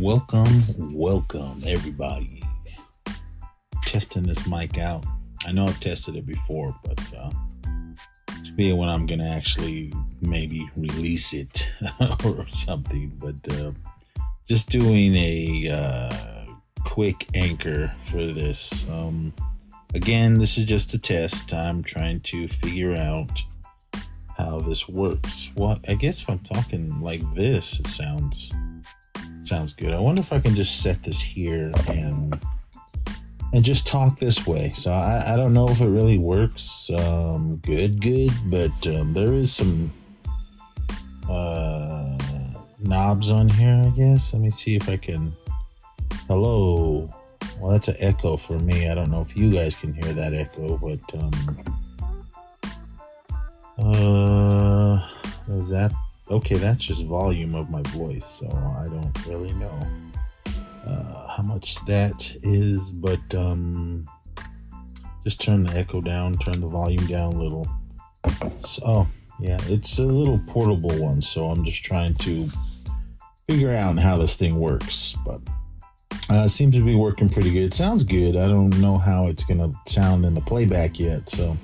Welcome, welcome, everybody. Testing this mic out. I know I've tested it before, but uh, to be when I'm gonna actually maybe release it or something. But uh, just doing a uh, quick anchor for this. Um, again, this is just a test. I'm trying to figure out how this works. Well, I guess if I'm talking like this, it sounds sounds good. I wonder if I can just set this here and and just talk this way. So I, I don't know if it really works um, good, good, but um, there is some uh, knobs on here, I guess. Let me see if I can. Hello. Well, that's an echo for me. I don't know if you guys can hear that echo, but um, uh, is that okay, that's just volume of my voice, so I don't really know uh, how much that is, but um, just turn the echo down, turn the volume down a little. So, oh, yeah, it's a little portable one, so I'm just trying to figure out how this thing works, but uh, it seems to be working pretty good. It sounds good. I don't know how it's gonna sound in the playback yet, so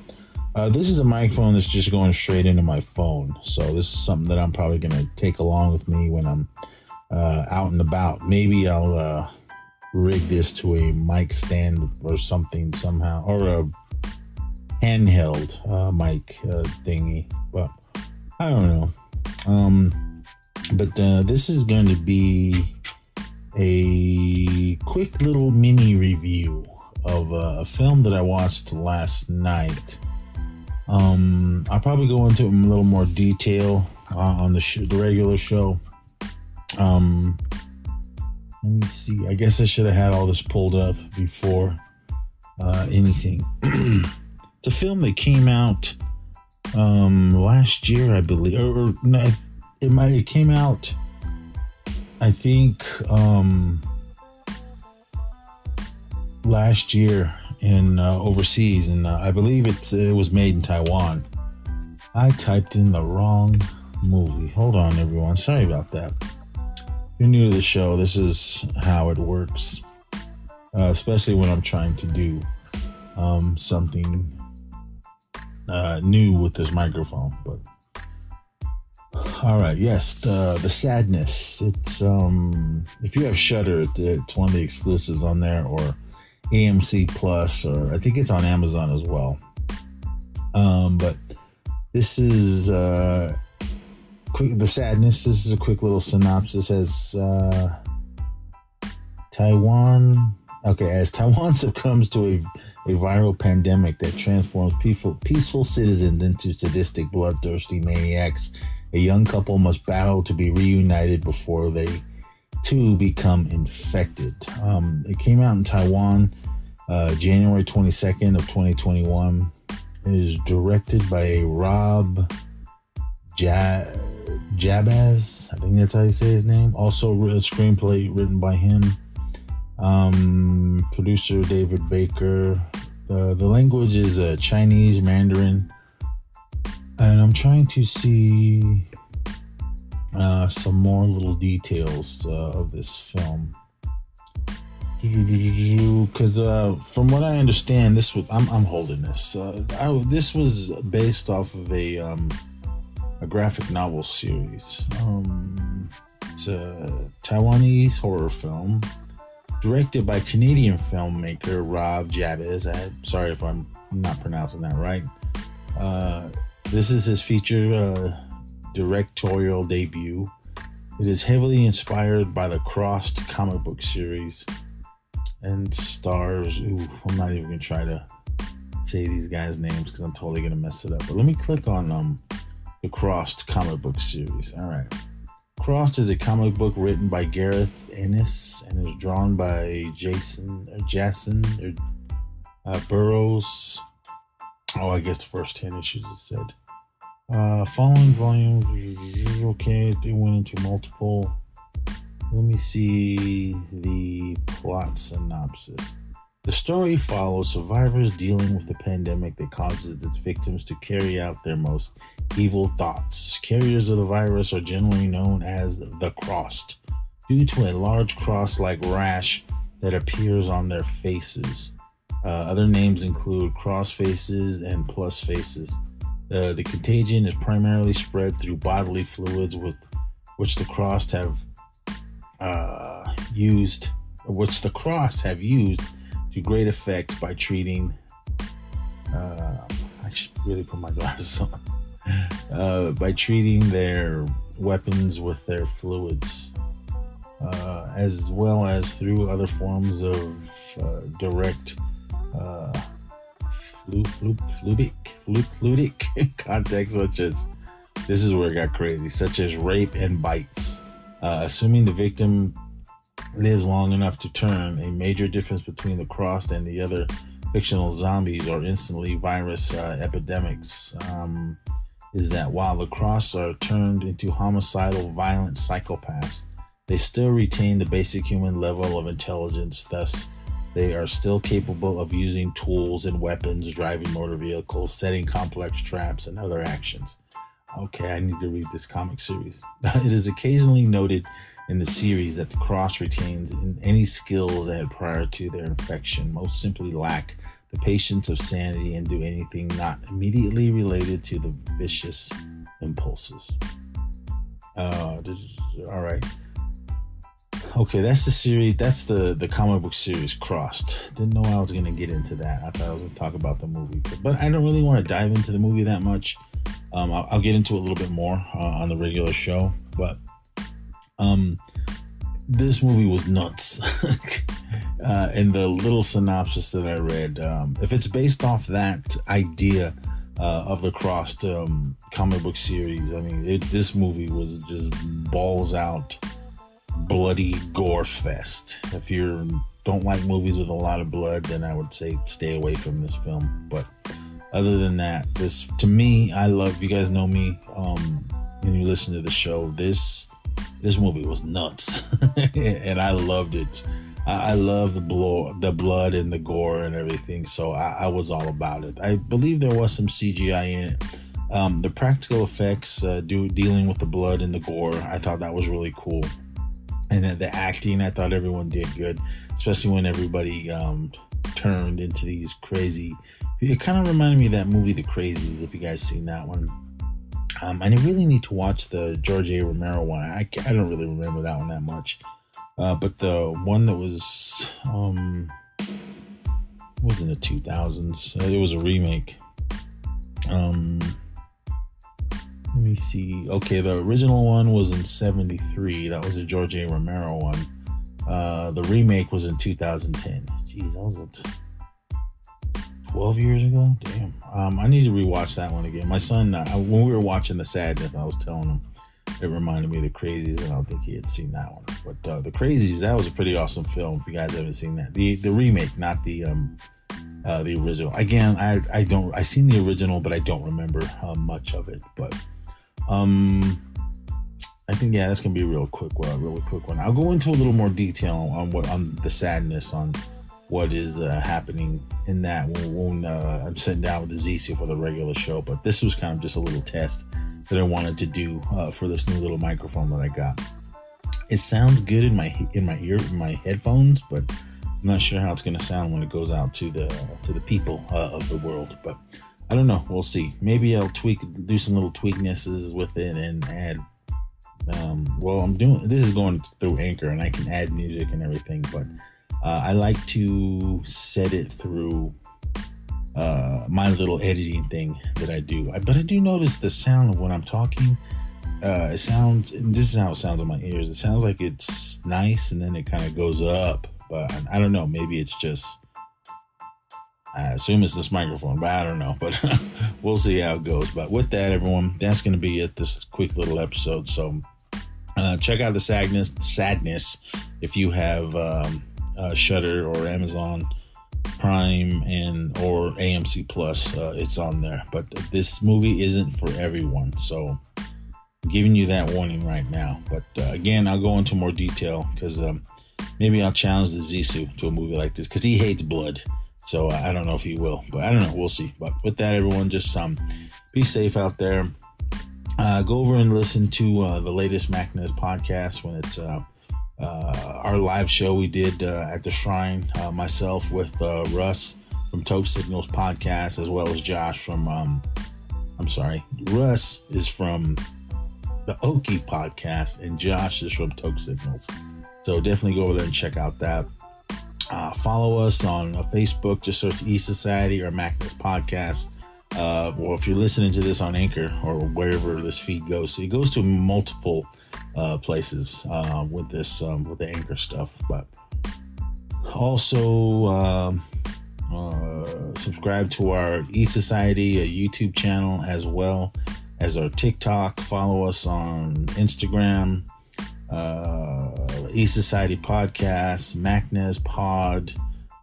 uh, this is a microphone that's just going straight into my phone. So this is something that I'm probably going to take along with me when I'm uh, out and about. Maybe I'll uh, rig this to a mic stand or something somehow, or a handheld uh, mic uh, thingy. But I don't know. Um, but uh, this is going to be a quick little mini review of a film that I watched last night. Um, I'll probably go into a little more detail uh, on the sh- the regular show. Um, let me see. I guess I should have had all this pulled up before uh, anything. it's a film that came out um, last year, I believe, or, or no, it might it came out. I think um, last year in uh, overseas, and uh, I believe it, it was made in Taiwan. I typed in the wrong movie. Hold on, everyone. Sorry about that. If you're new to the show, this is how it works, uh, especially when I'm trying to do um, something uh, new with this microphone. But all right, yes, the, the sadness. It's um, if you have Shudder, it's one of the exclusives on there, or AMC Plus, or I think it's on Amazon as well. Um, but this is uh, quick. The sadness. This is a quick little synopsis. As uh, Taiwan, okay, as Taiwan succumbs to a, a viral pandemic that transforms peaceful peaceful citizens into sadistic, bloodthirsty maniacs, a young couple must battle to be reunited before they to become infected. Um, it came out in Taiwan uh, January 22nd of 2021. It is directed by a Rob ja- Jabbaz. I think that's how you say his name. Also, a screenplay written by him. Um, producer David Baker. Uh, the language is uh, Chinese Mandarin. And I'm trying to see uh, some more little details uh, of this film. Because uh, from what I understand, this was I'm, I'm holding this. Uh, I, this was based off of a um, a graphic novel series. Um, it's a Taiwanese horror film directed by Canadian filmmaker Rob Jabbaz. I'm sorry if I'm not pronouncing that right. Uh, this is his feature uh, directorial debut. It is heavily inspired by the Crossed comic book series and stars. Ooh, I'm not even gonna try to say these guys' names because I'm totally gonna mess it up. But let me click on um the Crossed comic book series. All right. Crossed is a comic book written by Garth Ennis and is drawn by Jacen or Jacen or uh, Burrows. Oh, I guess the first 10 issues it said. Uh, following volumes, okay, they went into multiple. Let me see the plot synopsis. The story follows survivors dealing with a pandemic that causes its victims to carry out their most evil thoughts. Carriers of the virus are generally known as the Crossed, due to a large cross like rash that appears on their faces. Uh, other names include cross faces and plus faces. Uh, the contagion is primarily spread through bodily fluids, with which the crossed have uh, used, which the cross have used to great effect by treating. Uh, I should really put my glasses on. Uh, by treating their weapons with their fluids, uh, as well as through other forms of direct flu, flu, fluidic, flu, fluidic contact, such as this is where it got crazy, such as rape and bites. Uh, assuming the victim lives long enough to turn, a major difference between the crossed and the other fictional zombies or instantly virus uh, epidemics. Um, is that while the cross are turned into homicidal, violent psychopaths, they still retain the basic human level of intelligence. Thus, they are still capable of using tools and weapons, driving motor vehicles, setting complex traps, and other actions. Okay, I need to read this comic series. it is occasionally noted in the series that the cross retains any skills had prior to their infection, most simply lack the patience of sanity and do anything not immediately related to the vicious impulses. Uh, all right. Okay, that's the series. That's the the comic book series Crossed. Didn't know I was gonna get into that. I thought I was gonna talk about the movie, but, I don't really want to dive into the movie that much. Um, I'll, I'll, get into a little bit more uh, on the regular show, but um, this movie was nuts. uh, in the little synopsis that I read, um, if it's based off that idea uh, of the crossed um, comic book series, I mean, it, this movie was just balls out, bloody gore fest. If you don't like movies with a lot of blood, then I would say stay away from this film. But other than that, this to me, I love. You guys know me. Um, when you listen to the show, this this movie was nuts, and I loved it. I, I love the blood, the blood and the gore and everything. So I, I, was all about it. I believe there was some CGI in it. Um, the practical effects, uh, do, dealing with the blood and the gore, I thought that was really cool. And the, the acting, I thought everyone did good, especially when everybody um, turned into these crazy. It kind of reminded me of that movie, The Crazies. If you guys seen that one, um, and I really need to watch the George A. Romero one. I, I don't really remember that one that much. Uh, but the one that was um was in the 2000s. Uh, it was a remake. Um let me see. Okay, the original one was in 73. That was a George A. Romero one. Uh the remake was in 2010. Jeez, that was a 12 years ago. Damn. Um I need to rewatch that one again. My son uh, when we were watching The Sadness, I was telling him it reminded me of the Crazies, and I don't think he had seen that one. But uh, the Crazies, that was a pretty awesome film. If you guys haven't seen that, the the remake, not the um uh, the original. Again, I I don't I seen the original, but I don't remember uh, much of it. But um, I think yeah, that's gonna be a real quick one, really quick one. I'll go into a little more detail on what on the sadness on what is uh, happening in that when, when uh, I'm sitting down with Zissou for the regular show. But this was kind of just a little test that I wanted to do uh, for this new little microphone that I got. It sounds good in my in my ear in my headphones, but I'm not sure how it's to sound when it goes out to the to the people uh, of the world. But I don't know. We'll see. Maybe I'll tweak, do some little tweaknesses with it, and add. Um, well, I'm doing this is going through Anchor, and I can add music and everything, but uh, I like to set it through uh, my little editing thing that I do. But I do notice the sound of when I'm talking. Uh, it sounds. This is how it sounds in my ears. It sounds like it's nice, and then it kind of goes up. But I don't know. Maybe it's just. I assume it's this microphone, but I don't know. But we'll see how it goes. But with that, everyone, that's going to be it. This quick little episode. So uh, check out the sadness. Sadness, if you have um, uh, Shudder or Amazon Prime and or AMC Plus. Uh, it's on there, but this movie isn't for everyone. So, I'm giving you that warning right now. But uh, again, I'll go into more detail because um, maybe I'll challenge the Zisu to a movie like this because he hates blood. So uh, I don't know if he will, but I don't know. We'll see. But with that, everyone, just um, be safe out there. Uh, go over and listen to uh, the latest MacNez podcast when it's uh, uh, our live show we did uh, at the Shrine, myself with Russ from Toke Signals podcast, as well as Josh from, um, I'm sorry, Russ is from the Okie podcast, and Josh is from Toke Signals. So definitely go over there and check out that. Uh, follow us on uh, Facebook. Just search E Society or Macness Podcast. Uh, well, if you're listening to this on Anchor or wherever this feed goes, so it goes to multiple uh, places uh, with this um, with the Anchor stuff. But also um, uh, subscribe to our E Society a YouTube channel as well as our TikTok. Follow us on Instagram, uh, E Society Podcast, Macnez Pod.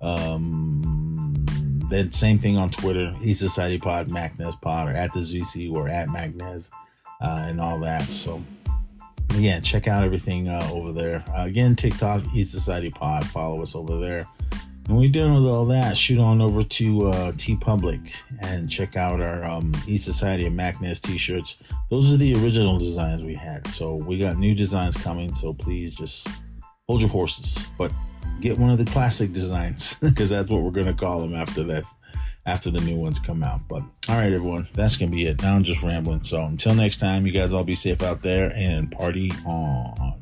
Um, then same thing on Twitter, E Society Pod, Macnez Pod, or at the ZC or at Macnez, uh, and all that. So again, check out everything uh, over there. Uh, again, TikTok, E Society Pod. Follow us over there. And we're done with all that, shoot on over to uh, TeePublic and check out our um, E Society and Macness t-shirts. Those are the original designs we had. So we got new designs coming. So please just hold your horses, but get one of the classic designs because that's what we're gonna call them after this, after the new ones come out. But all right, everyone, that's gonna be it. Now I'm just rambling. So until next time, you guys all be safe out there and party on.